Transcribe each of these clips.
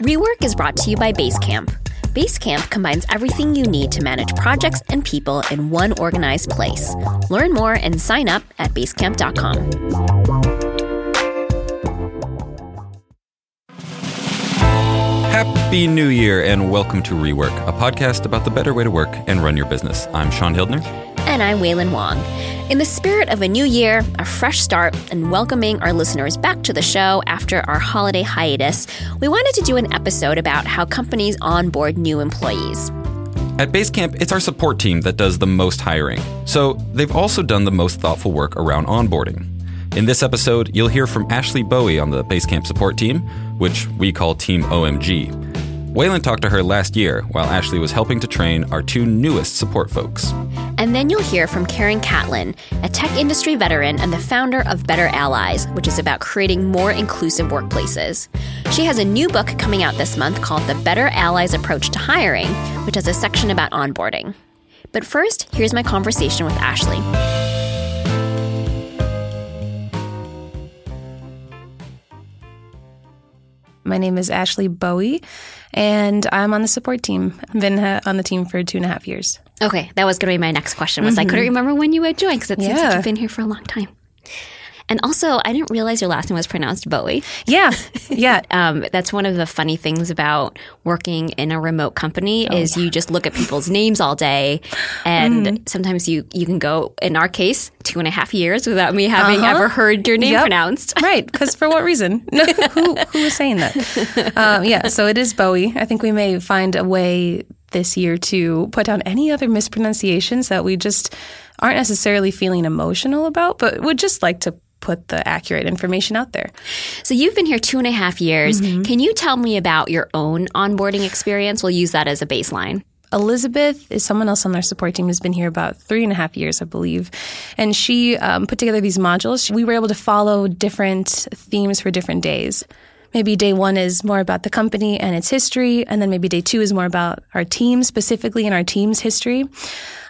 Rework is brought to you by Basecamp. Basecamp combines everything you need to manage projects and people in one organized place. Learn more and sign up at basecamp.com. Happy New Year and welcome to Rework, a podcast about the better way to work and run your business. I'm Shaun Hildner. And I'm Wailin Wong. In the spirit of a new year, a fresh start, and welcoming our listeners back to the show after our holiday hiatus, we wanted to do an episode about how companies onboard new employees. At Basecamp, it's our support team that does the most hiring. So they've also done the most thoughtful work around onboarding. In this episode, you'll hear from Ashley Bowe on the Basecamp support team, which we call Team OMG. Wailin talked to her last year while Ashley was helping to train our two newest support folks. And then you'll hear from Karen Catlin, a tech industry veteran and the founder of Better Allies, which is about creating more inclusive workplaces. She has a new book coming out this month called The Better Allies Approach to Hiring, which has a section about onboarding. But first, here's my conversation with Ashley. My name is Ashley Bowe, and I'm on the support team. I've been uh, on the team for two and a half years. Okay, that was going to be my next question. Was mm-hmm. I couldn't remember when you had joined because it seems yeah. like you've been here for a long time. And also, I didn't realize your last name was pronounced Bowie. Yeah, yeah. um, that's one of the funny things about working in a remote company oh, is yeah. you just look at people's names all day, and mm. sometimes you you can go. In our case, two and a half years without me having uh-huh. ever heard your name yep. pronounced. right? Because for what reason? who who was saying that? Um, yeah. So it is Bowie. I think we may find a way this year to put down any other mispronunciations that we just aren't necessarily feeling emotional about, but would just like to put the accurate information out there. So you've been here two and a half years. Mm-hmm. Can you tell me about your own onboarding experience? We'll use that as a baseline. Elizabeth is someone else on our support team who's been here about three and a half years, I believe. And she um, put together these modules. We were able to follow different themes for different days maybe day one is more about the company and its history, and then maybe day two is more about our team specifically and our team's history.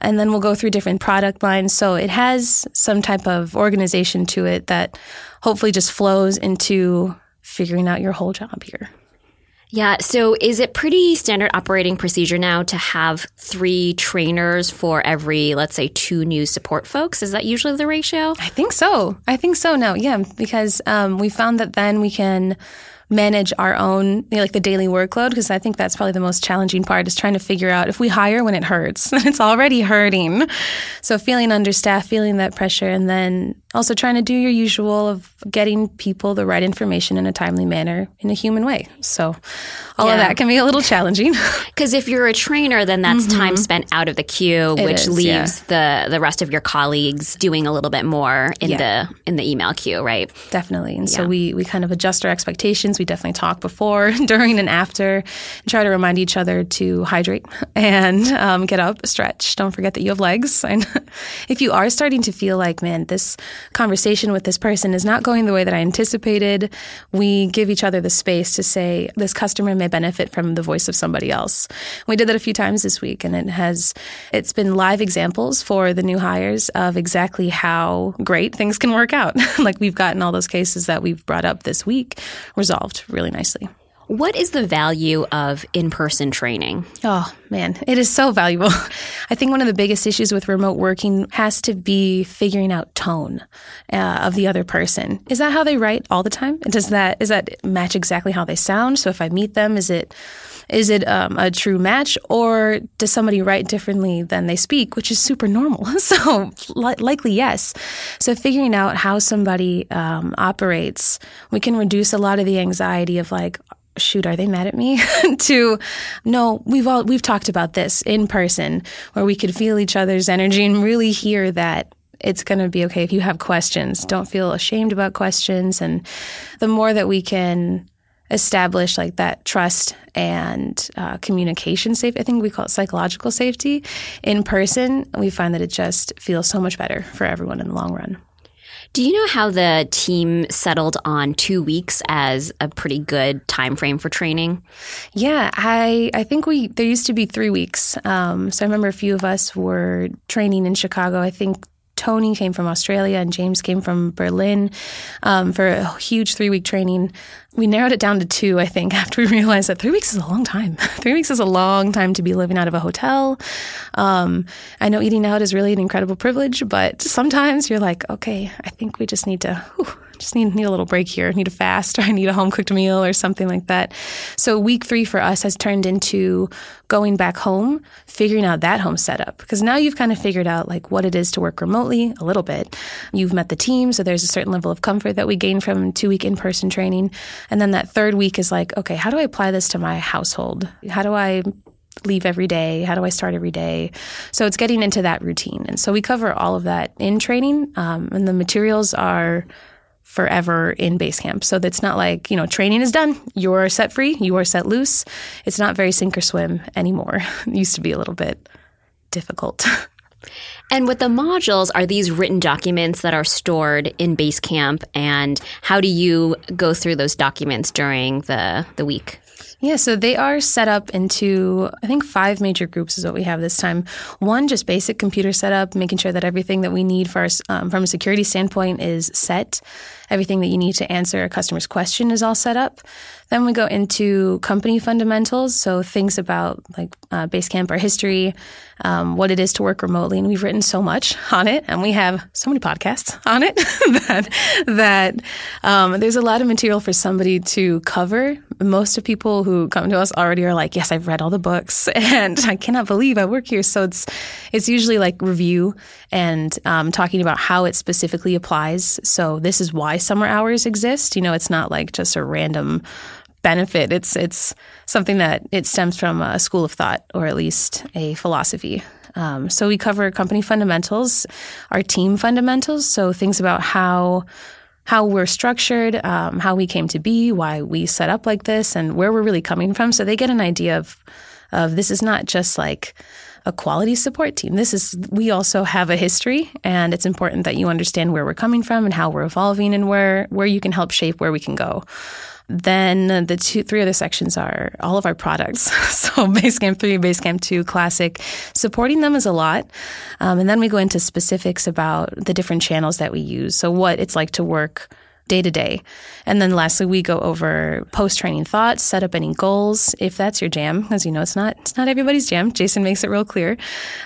And then we'll go through different product lines. So it has some type of organization to it that hopefully just flows into figuring out your whole job here. Yeah. So is it pretty standard operating procedure now to have three trainers for every, let's say, two new support folks? Is that usually the ratio? I think so. I think so now. Yeah. Because um, we found that then we can manage our own, you know, like the daily workload, because I think that's probably the most challenging part is trying to figure out if we hire when it hurts, then it's already hurting. So feeling understaffed, feeling that pressure, and then also trying to do your usual of getting people the right information in a timely manner in a human way. So all yeah. of that can be a little challenging. Because if you're a trainer, then that's mm-hmm. time spent out of the queue, it which is, leaves yeah. the the rest of your colleagues doing a little bit more in yeah. the in the email queue, right? Definitely. And so we we kind of adjust our expectations. We definitely talk before, during, and after, and try to remind each other to hydrate and um, get up, stretch. Don't forget that you have legs. And if you are starting to feel like, man, this conversation with this person is not going the way that I anticipated, we give each other the space to say, this customer may benefit from the voice of somebody else. We did that a few times this week, and it has, it's been live examples for the new hires of exactly how great things can work out. like we've gotten all those cases that we've brought up this week resolved really nicely. What is the value of in person training? Oh, man, it is so valuable. I think one of the biggest issues with remote working has to be figuring out tone uh, of the other person. Is that how they write all the time? Does that is that match exactly how they sound? So if I meet them, is it is it um, a true match, or does somebody write differently than they speak, which is super normal? so li- likely yes. So figuring out how somebody um, operates, we can reduce a lot of the anxiety of like, shoot, are they mad at me? to no, we've all we've talked about this in person where we could feel each other's energy and really hear that it's going to be okay if you have questions. Don't feel ashamed about questions and the more that we can establish like that trust and uh, communication safety. I think we call it psychological safety in person. We find that it just feels so much better for everyone in the long run. Do you know how the team settled on two weeks as a pretty good time frame for training? Yeah, I I think we there used to be three weeks. Um, so I remember a few of us were training in Chicago. I think Tony came from Australia and James came from Berlin um, for a huge three week training. We narrowed it down to two, I think, after we realized that three weeks is a long time. three weeks is a long time to be living out of a hotel. Um, I know eating out is really an incredible privilege, but sometimes you're like, okay, I think we just need to. Whew, just need need a little break here. I Need a fast, or I need a home cooked meal, or something like that. So week three for us has turned into going back home, figuring out that home setup because now you've kind of figured out like what it is to work remotely a little bit. You've met the team, so there's a certain level of comfort that we gain from two week in person training, and then that third week is like, okay, how do I apply this to my household? How do I leave every day? How do I start every day? So it's getting into that routine. And so we cover all of that in training. Um, and the materials are forever in Basecamp. So that's not like, you know, training is done. You're set free, you are set loose. It's not very sink or swim anymore. It used to be a little bit difficult. And with the modules, are these written documents that are stored in Basecamp? And how do you go through those documents during the, the week? Yeah, so they are set up into, I think, five major groups is what we have this time. One, just basic computer setup, making sure that everything that we need for our, um, from a security standpoint is set. Everything that you need to answer a customer's question is all set up. Then we go into company fundamentals, so things about like uh, Basecamp, our history, um, what it is to work remotely, and we've written so much on it, and we have so many podcasts on it that that um, there's a lot of material for somebody to cover. Most of people who come to us already are like, "Yes, I've read all the books, and I cannot believe I work here." So it's it's usually like review and um, talking about how it specifically applies. So this is why summer hours exist. You know, it's not like just a random benefit. It's it's something that it stems from a school of thought or at least a philosophy. Um, so we cover company fundamentals, our team fundamentals, so things about how how we're structured, um, how we came to be, why we set up like this, and where we're really coming from. So they get an idea of of this is not just like a quality support team. This is we also have a history and it's important that you understand where we're coming from and how we're evolving and where where you can help shape where we can go. Then the two, three other sections are all of our products. so Basecamp 3, Basecamp 2, Classic. Supporting them is a lot. Um, and then we go into specifics about the different channels that we use. So what it's like to work day to day. And then lastly, we go over post training thoughts, set up any goals if that's your jam, as you know, it's not it's not everybody's jam. Jason makes it real clear.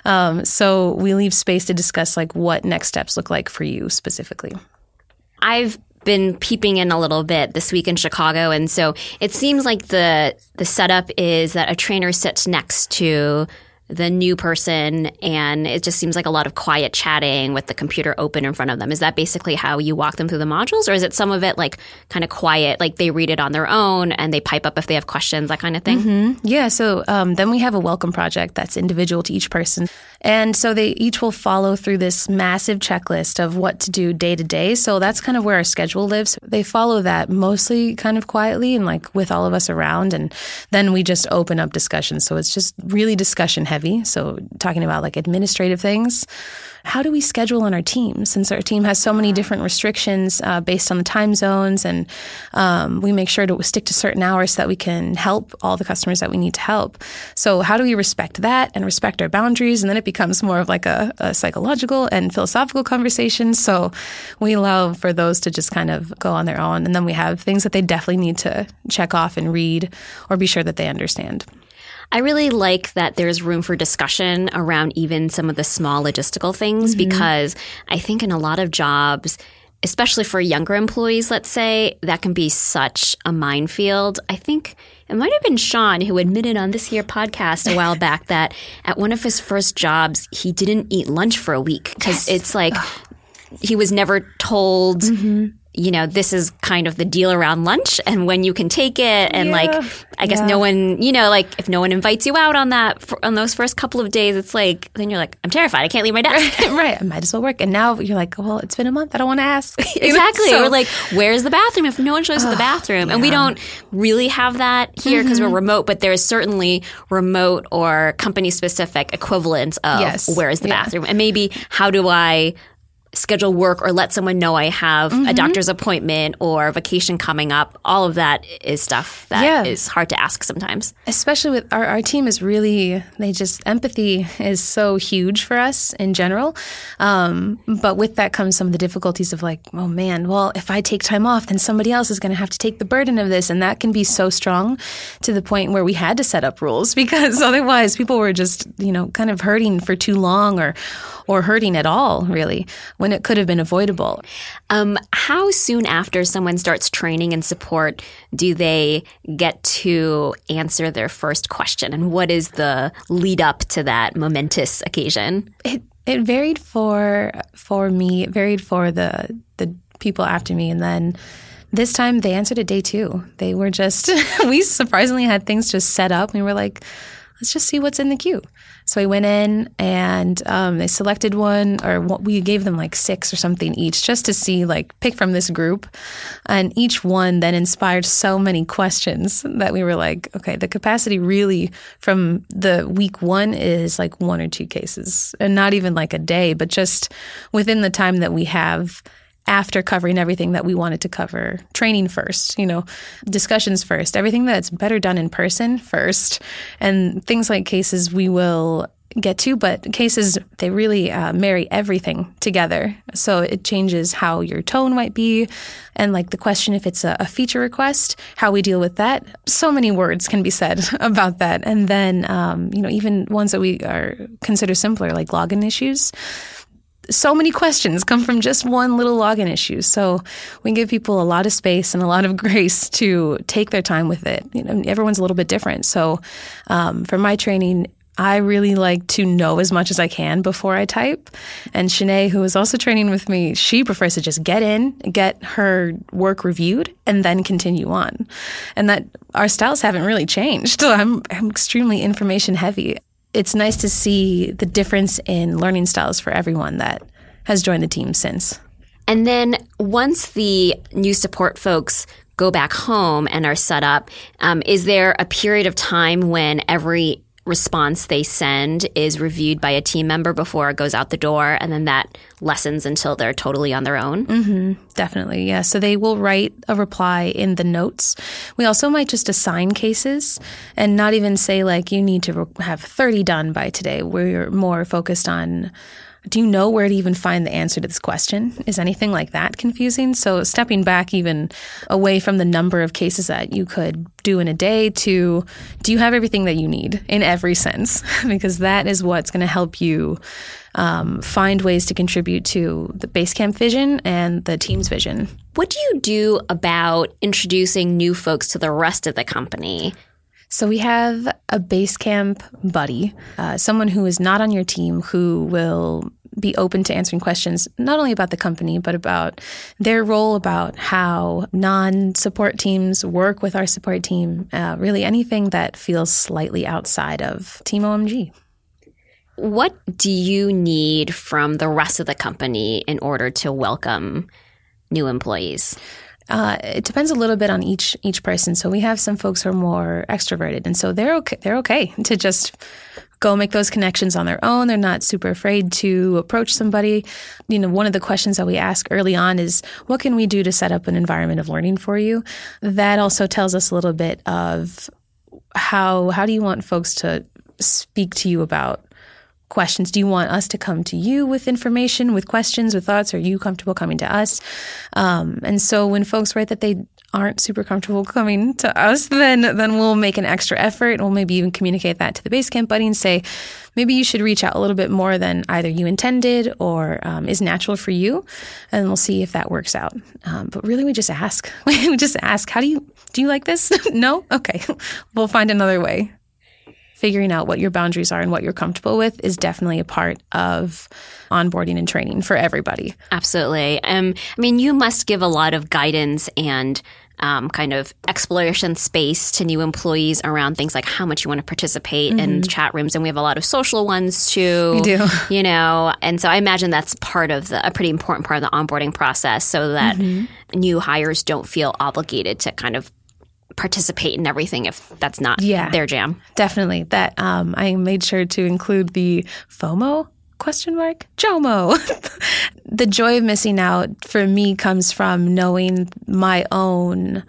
Um, so we leave space to discuss like what next steps look like for you specifically. I've been peeping in a little bit this week in Chicago, and so it seems like the the setup is that a trainer sits next to the new person and it just seems like a lot of quiet chatting with the computer open in front of them. Is that basically how you walk them through the modules or is it some of it like kind of quiet, like they read it on their own and they pipe up if they have questions, that kind of thing? Mm-hmm. Yeah. So um, then we have a welcome project that's individual to each person. And so they each will follow through this massive checklist of what to do day to day. So that's kind of where our schedule lives. They follow that mostly kind of quietly and like with all of us around. And then we just open up discussions. So it's just really discussion heavy. So talking about like administrative things how do we schedule on our team? Since our team has so many different restrictions uh, based on the time zones and um, we make sure to stick to certain hours so that we can help all the customers that we need to help. So how do we respect that and respect our boundaries? And then it becomes more of like a, a psychological and philosophical conversation. So we allow for those to just kind of go on their own. And then we have things that they definitely need to check off and read or be sure that they understand I really like that there's room for discussion around even some of the small logistical things mm-hmm. because I think in a lot of jobs, especially for younger employees, let's say, that can be such a minefield. I think it might have been Shaun who admitted on this here podcast a while back that at one of his first jobs, he didn't eat lunch for a week because yes. it's like he was never told. Mm-hmm you know, this is kind of the deal around lunch and when you can take it. And yeah. like, I guess yeah. no one, you know, like if no one invites you out on that, on those first couple of days, it's like, then you're like, I'm terrified. I can't leave my desk. right. I might as well work. And now you're like, well, it's been a month. I don't want to ask. exactly. so, we're like, where's the bathroom if no one shows uh, the bathroom? Yeah. And we don't really have that here because mm-hmm. we're remote, but there's certainly remote or company specific equivalents of yes. where is the bathroom? And maybe how do I schedule work or let someone know I have mm-hmm. a doctor's appointment or vacation coming up. All of that is stuff that yeah. is hard to ask sometimes. Especially with our, our team is really, they just, empathy is so huge for us in general. Um, but with that comes some of the difficulties of like, oh man, well, if I take time off, then somebody else is going to have to take the burden of this. And that can be so strong to the point where we had to set up rules because otherwise people were just, you know, kind of hurting for too long or, or hurting at all, really, when it could have been avoidable. Um, how soon after someone starts training and support do they get to answer their first question? And what is the lead up to that momentous occasion? It, it varied for for me. It varied for the the people after me, and then this time they answered it day two. They were just we surprisingly had things just set up. We were like, let's just see what's in the queue. So I went in and um, they selected one, or we gave them like six or something each, just to see like pick from this group. And each one then inspired so many questions that we were like, okay, the capacity really from the week one is like one or two cases, and not even like a day, but just within the time that we have after covering everything that we wanted to cover. Training first, you know, discussions first, everything that's better done in person first. And things like cases we will get to, but cases, they really uh, marry everything together. So it changes how your tone might be. And like the question, if it's a, a feature request, how we deal with that. So many words can be said about that. And then, um, you know, even ones that we are consider simpler, like login issues so many questions come from just one little login issue. So we give people a lot of space and a lot of grace to take their time with it. You know, everyone's a little bit different. So um, for my training, I really like to know as much as I can before I type. And Shanae, who is also training with me, she prefers to just get in, get her work reviewed, and then continue on. And that our styles haven't really changed. I'm, I'm extremely information heavy it's nice to see the difference in learning styles for everyone that has joined the team since. And then once the new support folks go back home and are set up, um, is there a period of time when every response they send is reviewed by a team member before it goes out the door, and then that lessens until they're totally on their own. Mm-hmm, definitely, yeah. So they will write a reply in the notes. We also might just assign cases and not even say like you need to have thirty done by today. We're more focused on do you know where to even find the answer to this question? Is anything like that confusing? So, stepping back even away from the number of cases that you could do in a day to do you have everything that you need in every sense? because that is what's going to help you um, find ways to contribute to the Basecamp vision and the team's vision. What do you do about introducing new folks to the rest of the company? So we have a base camp buddy, uh, someone who is not on your team who will be open to answering questions not only about the company but about their role about how non-support teams work with our support team uh, really anything that feels slightly outside of team omg what do you need from the rest of the company in order to welcome new employees uh, it depends a little bit on each each person. So we have some folks who are more extroverted, and so they're okay. They're okay to just go make those connections on their own. They're not super afraid to approach somebody. You know, one of the questions that we ask early on is, "What can we do to set up an environment of learning for you?" That also tells us a little bit of how how do you want folks to speak to you about questions? Do you want us to come to you with information, with questions, with thoughts? Are you comfortable coming to us? Um, and so when folks write that they aren't super comfortable coming to us, then then we'll make an extra effort. We'll maybe even communicate that to the Basecamp buddy and say, maybe you should reach out a little bit more than either you intended or um, is natural for you, and we'll see if that works out. Um, but really, we just ask. we just ask, how do you do you like this? no, okay, we'll find another way figuring out what your boundaries are and what you're comfortable with is definitely a part of onboarding and training for everybody. Absolutely. Um, I mean, you must give a lot of guidance and um, kind of exploration space to new employees around things like how much you want to participate mm-hmm. in chat rooms. And we have a lot of social ones too. We do. You know, and so I imagine that's part of the, a pretty important part of the onboarding process so that mm-hmm. new hires don't feel obligated to kind of participate in everything if that's not yeah, their jam. Definitely. That um, I made sure to include the FOMO question mark jomo the joy of missing out for me comes from knowing my own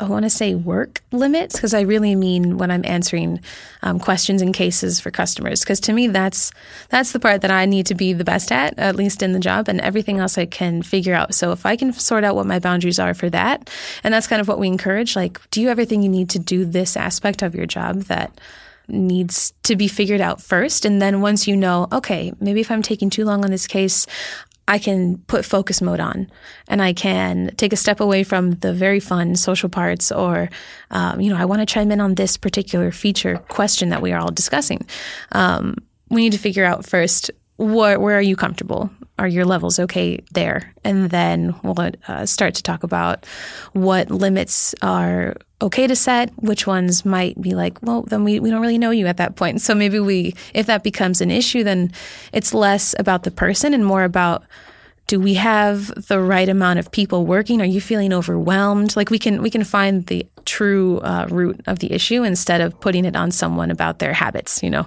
I want to say work limits because I really mean when I'm answering um, questions and cases for customers. Because to me, that's that's the part that I need to be the best at, at least in the job, and everything else I can figure out. So if I can sort out what my boundaries are for that, and that's kind of what we encourage. Like, do you everything you need to do this aspect of your job that needs to be figured out first. And then once you know, okay, maybe if I'm taking too long on this case, I can put focus mode on and I can take a step away from the very fun social parts or, um, you know, I want to chime in on this particular feature question that we are all discussing. Um, we need to figure out first where, where are you comfortable? Are your levels okay there? And then we'll uh, start to talk about what limits are okay to set, which ones might be like, well, then we, we don't really know you at that point. So maybe we, if that becomes an issue, then it's less about the person and more about do we have the right amount of people working? Are you feeling overwhelmed? Like we can we can find the true uh, root of the issue instead of putting it on someone about their habits. You know,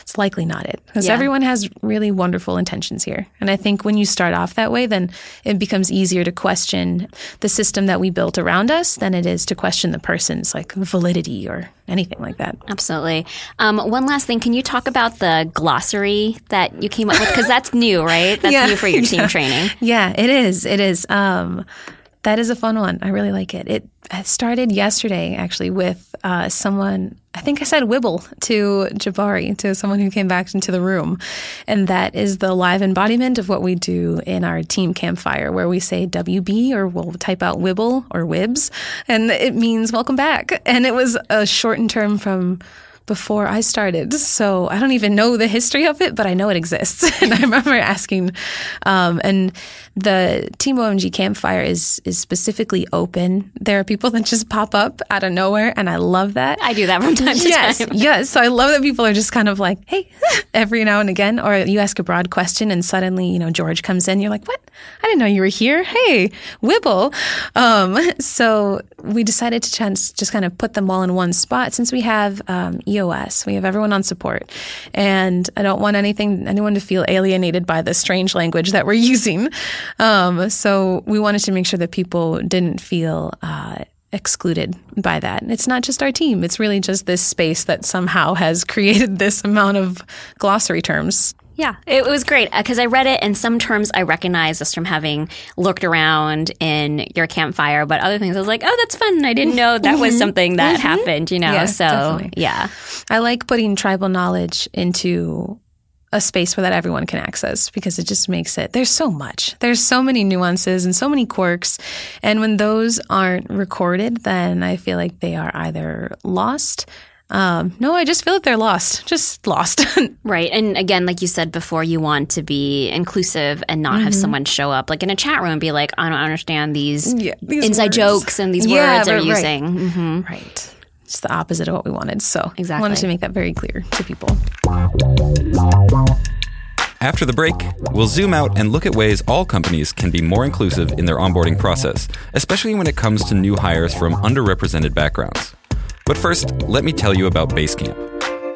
it's likely not it because yeah. everyone has really wonderful intentions here. And I think when you start off that way, then it becomes easier to question the system that we built around us than it is to question the person's like validity or anything like that. Absolutely. Um, one last thing, can you talk about the glossary that you came up with? Because that's new, right? That's yeah, new for your team yeah. training. Yeah, it is. It is. Um, that is a fun one. I really like it. It started yesterday, actually, with uh, someone. I think I said Wibble to Jabari, to someone who came back into the room. And that is the live embodiment of what we do in our team campfire, where we say WB or we'll type out Wibble or Wibs. And it means welcome back. And it was a shortened term from before I started. So I don't even know the history of it, but I know it exists. and I remember asking, um, and the Team OMG campfire is is specifically open. There are people that just pop up out of nowhere, and I love that. I do that from time to yes, time. Yes, so I love that people are just kind of like, hey, every now and again, or you ask a broad question, and suddenly, you know, George comes in. You're like, what? I didn't know you were here. Hey, Wibble. Um, so we decided to just kind of put them all in one spot since we have um, EOS. We have everyone on support, and I don't want anything anyone to feel alienated by the strange language that we're using. Um, so we wanted to make sure that people didn't feel uh, excluded by that. It's not just our team, it's really just this space that somehow has created this amount of glossary terms. Yeah, it was great because uh, I read it, and some terms I recognized just from having looked around in your campfire, but other things I was like, oh, that's fun. I didn't know that was mm-hmm. something that mm-hmm. happened, you know? Yeah, so, definitely. yeah. I like putting tribal knowledge into a space where that everyone can access because it just makes it there's so much there's so many nuances and so many quirks and when those aren't recorded then i feel like they are either lost um, no, I just feel that they're lost, just lost. right. And again, like you said before, you want to be inclusive and not mm-hmm. have someone show up like in a chat room and be like, I don't understand these, yeah, these inside words. jokes and these yeah, words they're using. Mm-hmm. Right. It's the opposite of what we wanted. So exactly. Wanted to make that very clear to people. After the break, we'll zoom out and look at ways all companies can be more inclusive in their onboarding process, especially when it comes to new hires from underrepresented backgrounds. But first, let me tell you about Basecamp.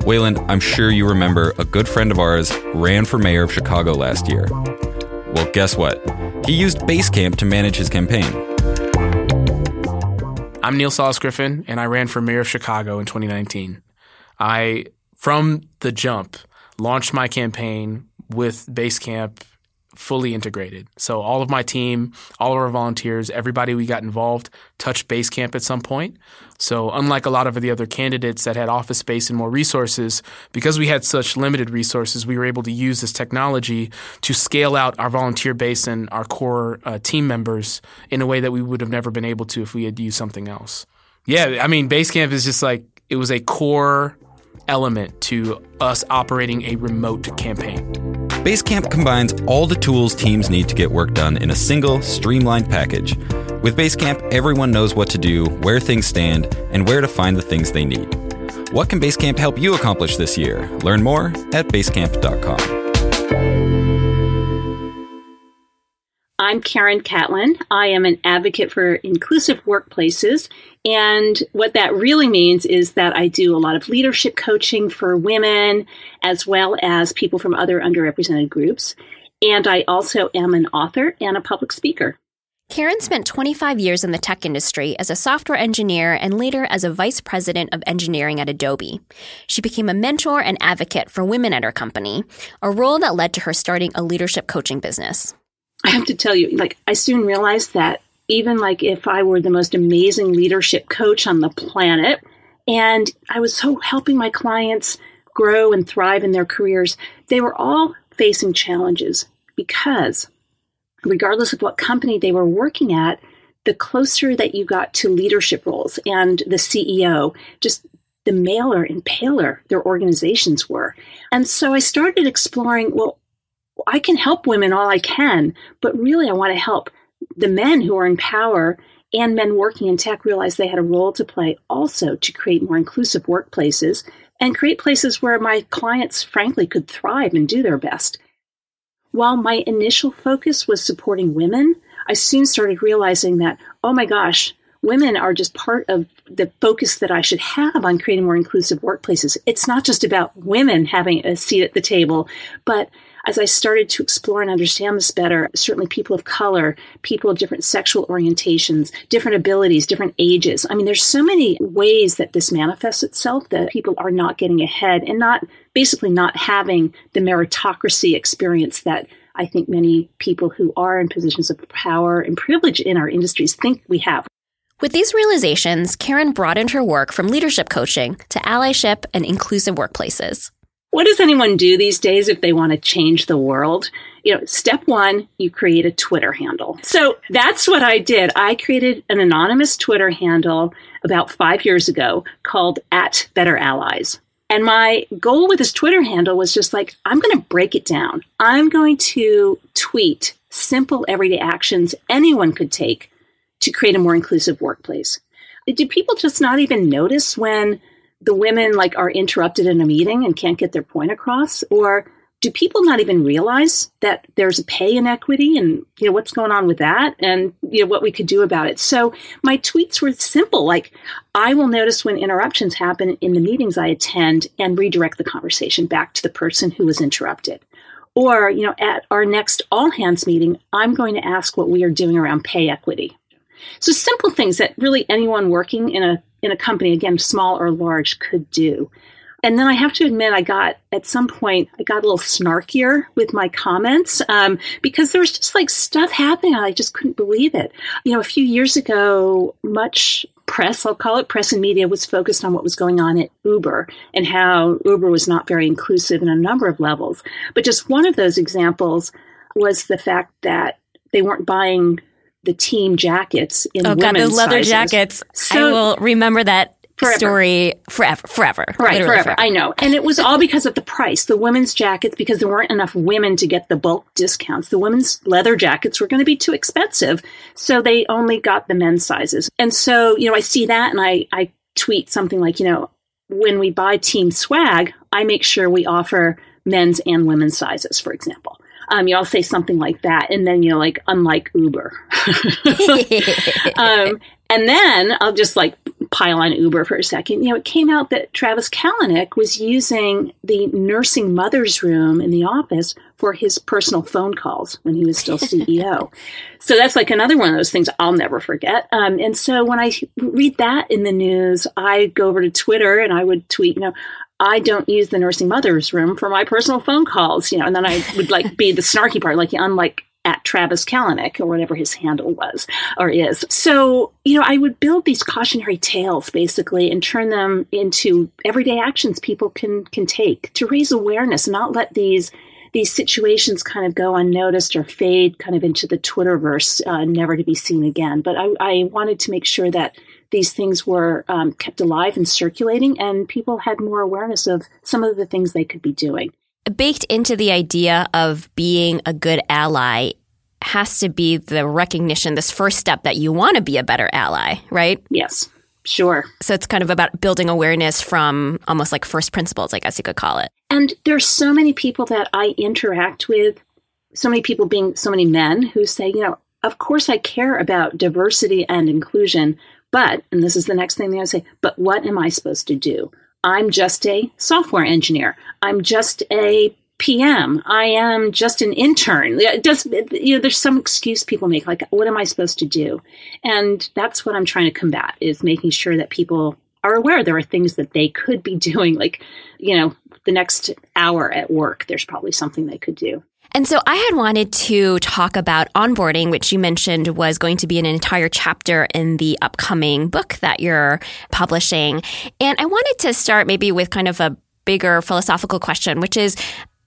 Wailin, I'm sure you remember a good friend of ours ran for mayor of Chicago last year. Well, guess what? He used Basecamp to manage his campaign. I'm Neal Sales-Griffin, and I ran for mayor of Chicago in 2019. I, from the jump, launched my campaign with Basecamp fully integrated. So all of my team, all of our volunteers, everybody we got involved touched Basecamp at some point. So unlike a lot of the other candidates that had office space and more resources, because we had such limited resources, we were able to use this technology to scale out our volunteer base and our core uh, team members in a way that we would have never been able to if we had used something else. Yeah, I mean, Basecamp is just like it was a core element to us operating a remote campaign. Basecamp combines all the tools teams need to get work done in a single, streamlined package. With Basecamp, everyone knows what to do, where things stand, and where to find the things they need. What can Basecamp help you accomplish this year? Learn more at basecamp.com. I'm Karen Catlin. I am an advocate for inclusive workplaces. And what that really means is that I do a lot of leadership coaching for women as well as people from other underrepresented groups. And I also am an author and a public speaker. Karen spent 25 years in the tech industry as a software engineer and later as a vice president of engineering at Adobe. She became a mentor and advocate for women at her company, a role that led to her starting a leadership coaching business. I have to tell you, like, I soon realized that even like if I were the most amazing leadership coach on the planet, and I was so helping my clients grow and thrive in their careers, they were all facing challenges because regardless of what company they were working at, the closer that you got to leadership roles and the CEO, just the maler and paler their organizations were. And so I started exploring well, I can help women all I can, but really I want to help the men who are in power and men working in tech realize they had a role to play also to create more inclusive workplaces and create places where my clients, frankly, could thrive and do their best. While my initial focus was supporting women, I soon started realizing that, oh my gosh, women are just part of the focus that I should have on creating more inclusive workplaces. It's not just about women having a seat at the table, but as I started to explore and understand this better, certainly people of color, people of different sexual orientations, different abilities, different ages. I mean, there's so many ways that this manifests itself that people are not getting ahead and not basically not having the meritocracy experience that I think many people who are in positions of power and privilege in our industries think we have. With these realizations, Karen broadened her work from leadership coaching to allyship and inclusive workplaces what does anyone do these days if they want to change the world? You know, step one, you create a Twitter handle. So that's what I did. I created an anonymous Twitter handle about five years ago called at Better Allies. And my goal with this Twitter handle was just like, I'm going to break it down. I'm going to tweet simple everyday actions anyone could take to create a more inclusive workplace. Do people just not even notice when the women like are interrupted in a meeting and can't get their point across? Or do people not even realize that there's a pay inequity and you know what's going on with that and you know what we could do about it? So my tweets were simple like i will notice when interruptions happen in the meetings i attend and redirect the conversation back to the person who was interrupted. Or you know at our next all hands meeting i'm going to ask what we are doing around pay equity. So simple things that really anyone working in a in a company, again, small or large, could do. And then I have to admit, I got at some point, I got a little snarkier with my comments um, because there was just like stuff happening. I just couldn't believe it. You know, a few years ago, much press, I'll call it press and media, was focused on what was going on at Uber and how Uber was not very inclusive in a number of levels. But just one of those examples was the fact that they weren't buying the team jackets in oh god those leather sizes. jackets so, i will remember that forever. story forever forever right forever. forever. i know and it was all because of the price the women's jackets because there weren't enough women to get the bulk discounts the women's leather jackets were going to be too expensive so they only got the men's sizes and so you know i see that and i i tweet something like you know when we buy team swag i make sure we offer men's and women's sizes for example um, you know, I'll say something like that, and then you know, like unlike Uber. um, and then I'll just like pile on Uber for a second. You know, it came out that Travis Kalanick was using the nursing mother's room in the office for his personal phone calls when he was still CEO. so that's like another one of those things I'll never forget. Um, and so when I read that in the news, I go over to Twitter and I would tweet, you know, I don't use the nursing mother's room for my personal phone calls, you know, and then I would like be the snarky part, like unlike at Travis Kalanick or whatever his handle was or is. So, you know, I would build these cautionary tales basically and turn them into everyday actions people can can take to raise awareness, not let these these situations kind of go unnoticed or fade kind of into the Twitterverse, uh, never to be seen again. But I, I wanted to make sure that these things were um, kept alive and circulating, and people had more awareness of some of the things they could be doing. Baked into the idea of being a good ally has to be the recognition, this first step that you want to be a better ally, right? Yes, sure. So it's kind of about building awareness from almost like first principles, I guess you could call it. And there's so many people that I interact with so many people being so many men who say, you know, of course I care about diversity and inclusion, but, and this is the next thing they say, but what am I supposed to do? I'm just a software engineer. I'm just a PM. I am just an intern. Does, you know, there's some excuse people make, like, what am I supposed to do? And that's what I'm trying to combat is making sure that people are aware there are things that they could be doing, like, you know, the next hour at work, there's probably something they could do. And so I had wanted to talk about onboarding, which you mentioned was going to be an entire chapter in the upcoming book that you're publishing. And I wanted to start maybe with kind of a bigger philosophical question, which is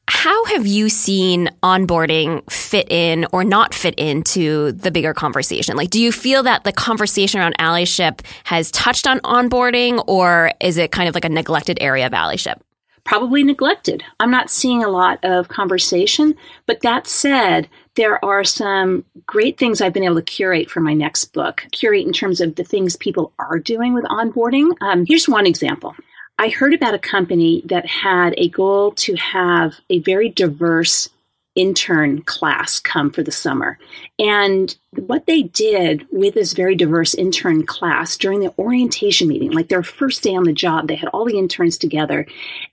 how have you seen onboarding fit in or not fit into the bigger conversation? Like, do you feel that the conversation around allyship has touched on onboarding, or is it kind of like a neglected area of allyship? Probably neglected. I'm not seeing a lot of conversation, but that said, there are some great things I've been able to curate for my next book. Curate in terms of the things people are doing with onboarding. Um, here's one example. I heard about a company that had a goal to have a very diverse intern class come for the summer. And what they did with this very diverse intern class during the orientation meeting, like their first day on the job, they had all the interns together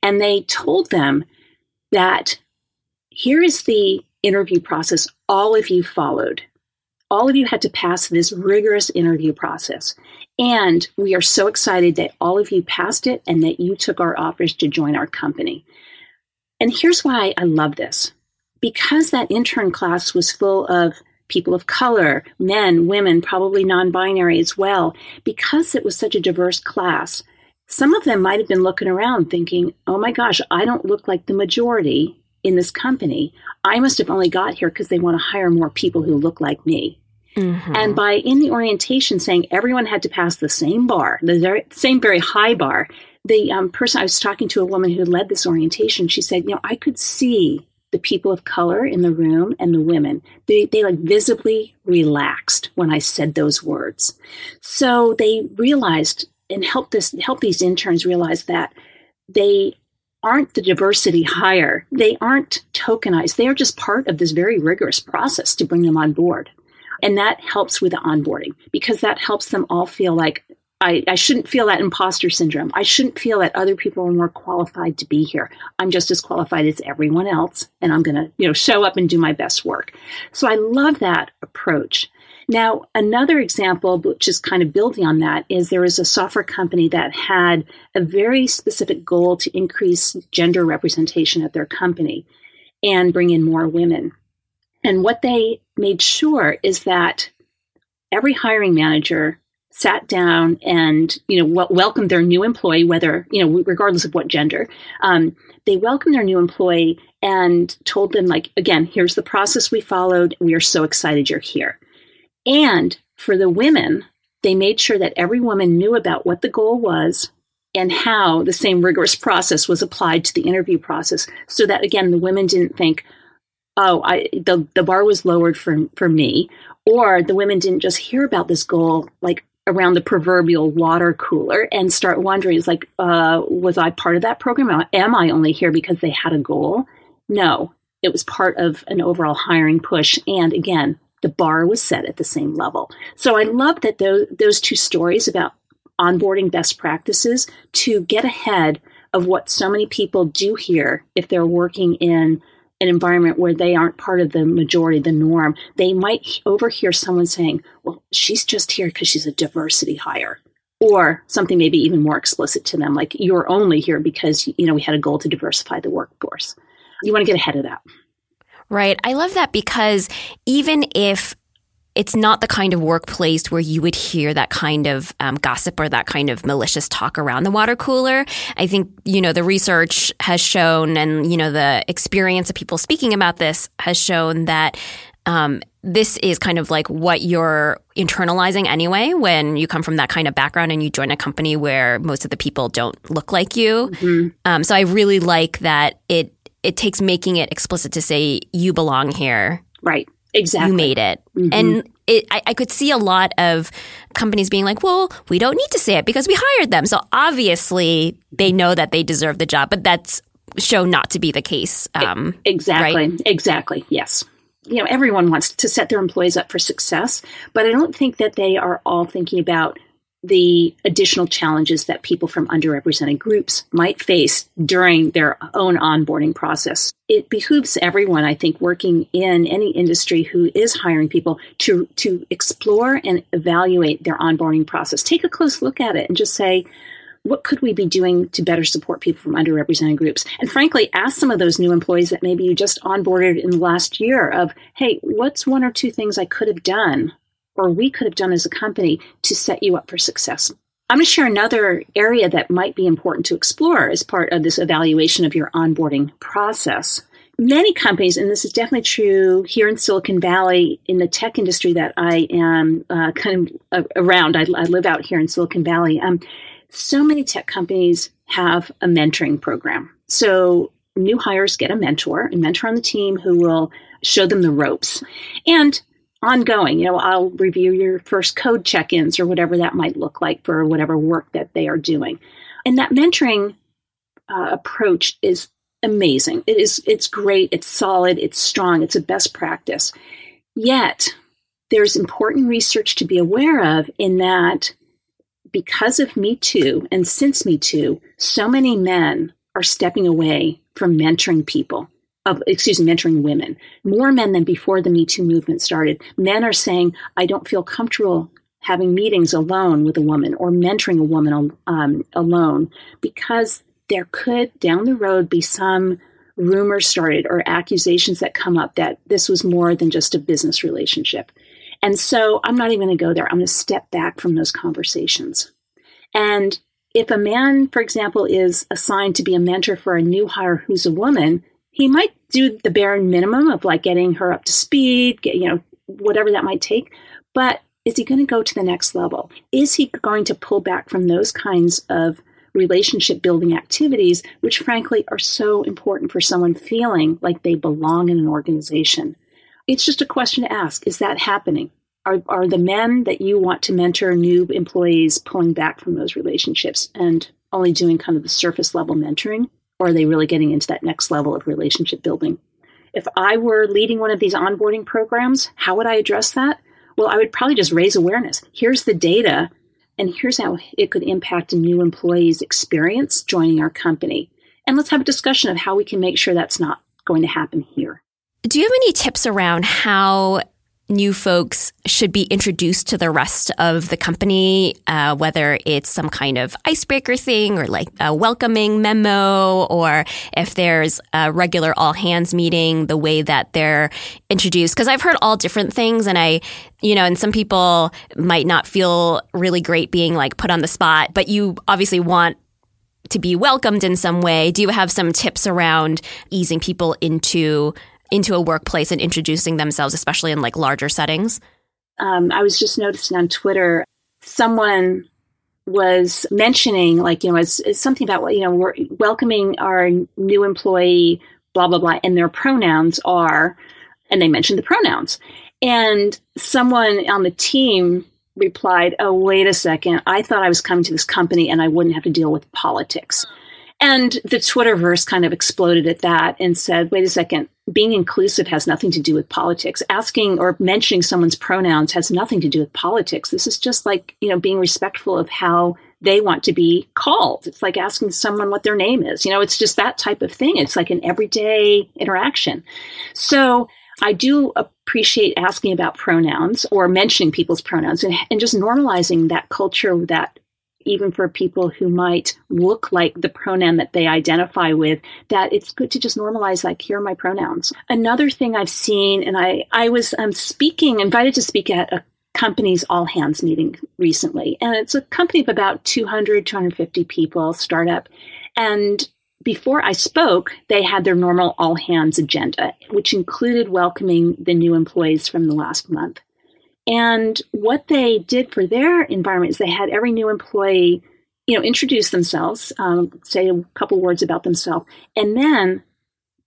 and they told them that here is the interview process all of you followed. All of you had to pass this rigorous interview process. And we are so excited that all of you passed it and that you took our offers to join our company. And here's why I love this because that intern class was full of people of color, men, women, probably non binary as well, because it was such a diverse class, some of them might have been looking around thinking, oh my gosh, I don't look like the majority in this company. I must have only got here because they want to hire more people who look like me. Mm-hmm. And by in the orientation saying everyone had to pass the same bar, the very, same very high bar, the um, person I was talking to, a woman who led this orientation, she said, you know, I could see the people of color in the room and the women. They, they like visibly relaxed when i said those words. So they realized and helped this help these interns realize that they aren't the diversity hire. They aren't tokenized. They are just part of this very rigorous process to bring them on board. And that helps with the onboarding because that helps them all feel like I, I shouldn't feel that imposter syndrome. I shouldn't feel that other people are more qualified to be here. I'm just as qualified as everyone else, and I'm going to, you know, show up and do my best work. So I love that approach. Now, another example, which is kind of building on that, is there was a software company that had a very specific goal to increase gender representation at their company and bring in more women. And what they made sure is that every hiring manager sat down and you know welcomed their new employee, whether you know regardless of what gender. Um, they welcomed their new employee and told them like again, here's the process we followed. We are so excited you're here. And for the women, they made sure that every woman knew about what the goal was and how the same rigorous process was applied to the interview process so that again the women didn't think oh I, the, the bar was lowered for, for me or the women didn't just hear about this goal like around the proverbial water cooler and start wondering, is like, uh, was I part of that program? Am I only here because they had a goal? No, it was part of an overall hiring push. And again, the bar was set at the same level. So I love that those, those two stories about onboarding best practices to get ahead of what so many people do here if they're working in an environment where they aren't part of the majority, the norm, they might overhear someone saying, well, she's just here because she's a diversity hire. Or something maybe even more explicit to them, like you're only here because you know we had a goal to diversify the workforce. You want to get ahead of that. Right. I love that because even if it's not the kind of workplace where you would hear that kind of um, gossip or that kind of malicious talk around the water cooler. I think, you know, the research has shown and, you know, the experience of people speaking about this has shown that um, this is kind of like what you're internalizing anyway when you come from that kind of background and you join a company where most of the people don't look like you. Mm-hmm. Um, so I really like that it it takes making it explicit to say you belong here. Right. Exactly. You made it. Mm-hmm. And it, I, I, could see a lot of companies being like, well, we don't need to say it because we hired them. So obviously they know that they deserve the job, but that's shown not to be the case. Um, exactly. Right? Exactly. Yes. you know, everyone wants to set their employees up for success, but I don't think that they are all thinking about the additional challenges that people from underrepresented groups might face during their own onboarding process. It behooves everyone, I think, working in any industry who is hiring people to, to explore and evaluate their onboarding process. Take a close look at it and just say, what could we be doing to better support people from underrepresented groups? And frankly, ask some of those new employees that maybe you just onboarded in the last year of, hey, what's one or two things I could have done or we could have done as a company to set you up for success. I'm going to share another area that might be important to explore as part of this evaluation of your onboarding process. Many companies, and this is definitely true here in Silicon Valley in the tech industry that I am uh, kind of around, I, I, live out here in Silicon Valley. Um, so many tech companies have a mentoring program. So new hires get a mentor, a mentor on the team who will show them the ropes. And ongoing. You know, I'll review your first code check ins or whatever that might look like for whatever work that they are doing. And that mentoring uh, approach is amazing. It is, it's great, it's solid, it's strong, it's a best practice. Yet, there's important research to be aware of in that because of Me Too and since Me Too, so many men are stepping away from mentoring people of excuse me mentoring women. More men than before the me too movement started. Men are saying i don't feel comfortable having meetings alone with a woman or mentoring a woman um, alone because there could down the road be some rumors started or accusations that come up that this was more than just a business relationship. And so i'm not even going to go there. I'm going to step back from those conversations. And if a man for example is assigned to be a mentor for a new hire who's a woman he might do the bare minimum of like getting her up to speed, get, you know, whatever that might take. But is he going to go to the next level? Is he going to pull back from those kinds of relationship building activities, which frankly are so important for someone feeling like they belong in an organization? It's just a question to ask is that happening? Are, are the men that you want to mentor new employees pulling back from those relationships and only doing kind of the surface level mentoring? Or are they really getting into that next level of relationship building? If I were leading one of these onboarding programs, how would I address that? Well, I would probably just raise awareness. Here's the data, and here's how it could impact a new employee's experience joining our company. And let's have a discussion of how we can make sure that's not going to happen here. Do you have any tips around how new folks should be introduced to the rest of the company, uh, whether it's some kind of icebreaker thing or like a welcoming memo, or if there's a regular all hands meeting, the way that they're introduced. Because I've heard all different things, and I, you know, and some people might not feel really great being like put on the spot, but you obviously want to be welcomed in some way. Do you have some tips around easing people into into a workplace and introducing themselves, especially in like larger settings? Um, I was just noticing on Twitter, someone was mentioning, like, you know, it's, it's something about, you know, we're welcoming our new employee, blah, blah, blah, and their pronouns are, and they mentioned the pronouns. And someone on the team replied, Oh, wait a second. I thought I was coming to this company and I wouldn't have to deal with politics. And the Twitterverse kind of exploded at that and said, wait a second, being inclusive has nothing to do with politics. Asking or mentioning someone's pronouns has nothing to do with politics. This is just like, you know, being respectful of how they want to be called. It's like asking someone what their name is. You know, it's just that type of thing. It's like an everyday interaction. So I do appreciate asking about pronouns or mentioning people's pronouns and, and just normalizing that culture that even for people who might look like the pronoun that they identify with, that it's good to just normalize, like, here are my pronouns. Another thing I've seen, and I, I was um, speaking, invited to speak at a company's all hands meeting recently, and it's a company of about 200, 250 people, startup. And before I spoke, they had their normal all hands agenda, which included welcoming the new employees from the last month. And what they did for their environment is they had every new employee, you know, introduce themselves, um, say a couple words about themselves, and then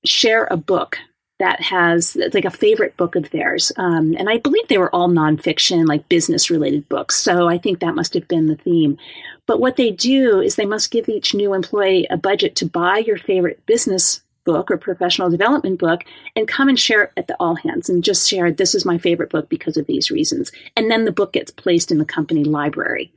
share a book that has like a favorite book of theirs. Um, and I believe they were all nonfiction, like business related books. So I think that must have been the theme. But what they do is they must give each new employee a budget to buy your favorite business book or professional development book and come and share it at the all hands and just share this is my favorite book because of these reasons. And then the book gets placed in the company library.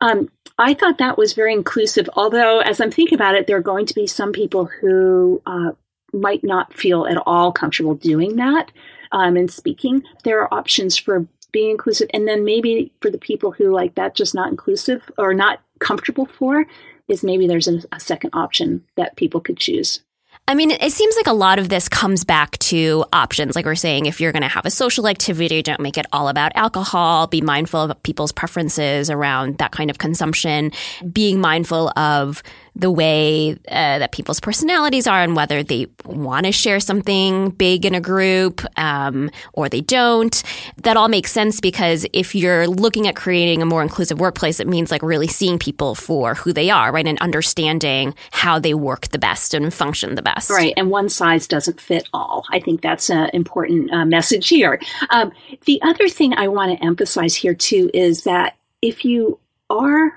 Um, I thought that was very inclusive, although as I'm thinking about it, there are going to be some people who uh, might not feel at all comfortable doing that um, and speaking. There are options for being inclusive. And then maybe for the people who like that just not inclusive or not comfortable for, is maybe there's a, a second option that people could choose. I mean, it seems like a lot of this comes back to options. Like we're saying, if you're going to have a social activity, don't make it all about alcohol. Be mindful of people's preferences around that kind of consumption. Being mindful of the way uh, that people's personalities are and whether they want to share something big in a group um, or they don't. That all makes sense because if you're looking at creating a more inclusive workplace, it means like really seeing people for who they are, right? And understanding how they work the best and function the best. Right. And one size doesn't fit all. I think that's an important uh, message here. Um, the other thing I want to emphasize here, too, is that if you are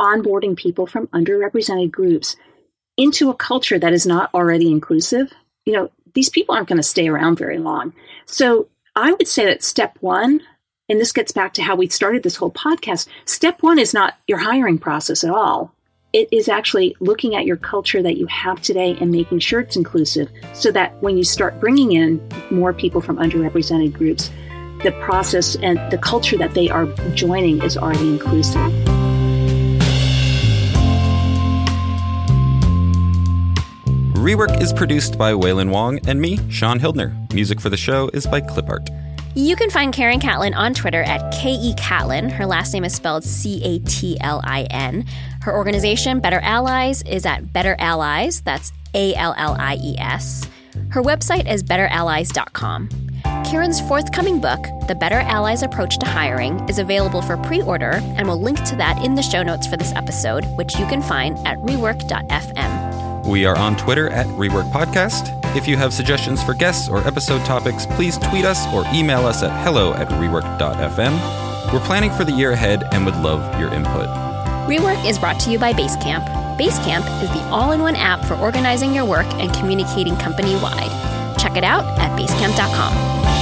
onboarding people from underrepresented groups into a culture that is not already inclusive, you know, these people aren't going to stay around very long. So I would say that step one, and this gets back to how we started this whole podcast, step one is not your hiring process at all. It is actually looking at your culture that you have today and making sure it's inclusive so that when you start bringing in more people from underrepresented groups, the process and the culture that they are joining is already inclusive. Rework is produced by Wailin Wong and me, Shaun Hildner. Music for the show is by Clipart. You can find Karen Catlin on Twitter at K-E Catlin. Her last name is spelled C-A-T-L-I-N. Her organization, Better Allies, is at Better Allies. That's A-L-L-I-E-S. Her website is betterallies.com. Karen's forthcoming book, The Better Allies Approach to Hiring, is available for pre order, and we'll link to that in the show notes for this episode, which you can find at rework.fm. We are on Twitter at Rework Podcast. If you have suggestions for guests or episode topics, please tweet us or email us at hello at rework.fm. We're planning for the year ahead and would love your input. Rework is brought to you by Basecamp. Basecamp is the all in one app for organizing your work and communicating company wide. Check it out at basecamp.com.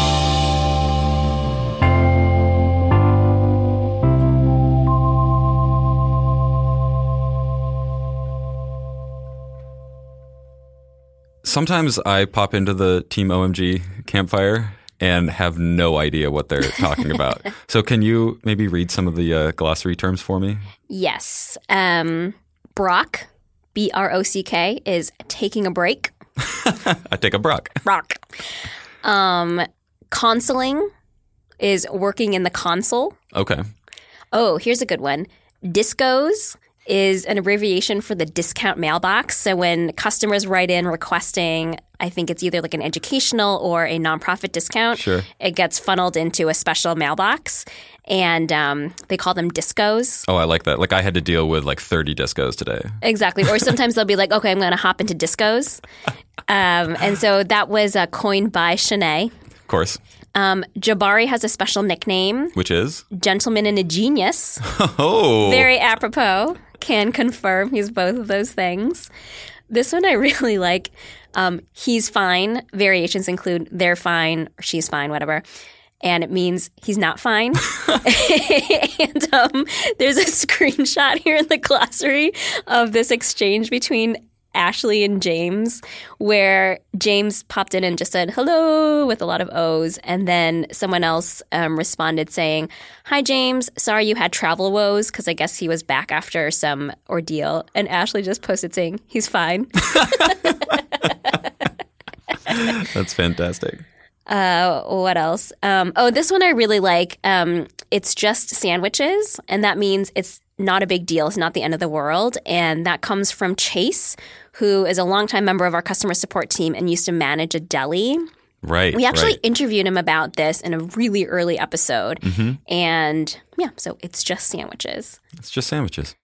Sometimes I pop into the Team OMG campfire and have no idea what they're talking about. So, can you maybe read some of the uh, glossary terms for me? Yes. Um, Brock, B R O C K, is taking a break. I take a Brock. Brock. Um, consoling is working in the console. Okay. Oh, here's a good one. Discos is an abbreviation for the discount mailbox. So when customers write in requesting, I think it's either like an educational or a nonprofit discount, Sure. it gets funneled into a special mailbox. And um, they call them discos. Oh, I like that. Like I had to deal with like 30 discos today. Exactly. Or sometimes they'll be like, okay, I'm going to hop into discos. Um, and so that was uh, coined by Shanae. Of course. Um, Jabari has a special nickname, Which is? Gentleman and a Genius. Oh. Very apropos. Can confirm he's both of those things. This one I really like. Um, he's fine. Variations include they're fine, or she's fine, whatever. And it means he's not fine. and um, there's a screenshot here in the glossary of this exchange between Ashley and James, where James popped in and just said hello with a lot of O's. And then someone else um, responded saying, Hi, James. Sorry you had travel woes because I guess he was back after some ordeal. And Ashley just posted saying, He's fine. That's fantastic. Uh, what else? Um, oh, this one I really like. Um, it's just sandwiches, and that means it's not a big deal. It's not the end of the world. And that comes from Chase, who is a longtime member of our customer support team and used to manage a deli. Right. We actually right. interviewed him about this in a really early episode. Mm-hmm. And yeah, so it's just sandwiches. It's just sandwiches.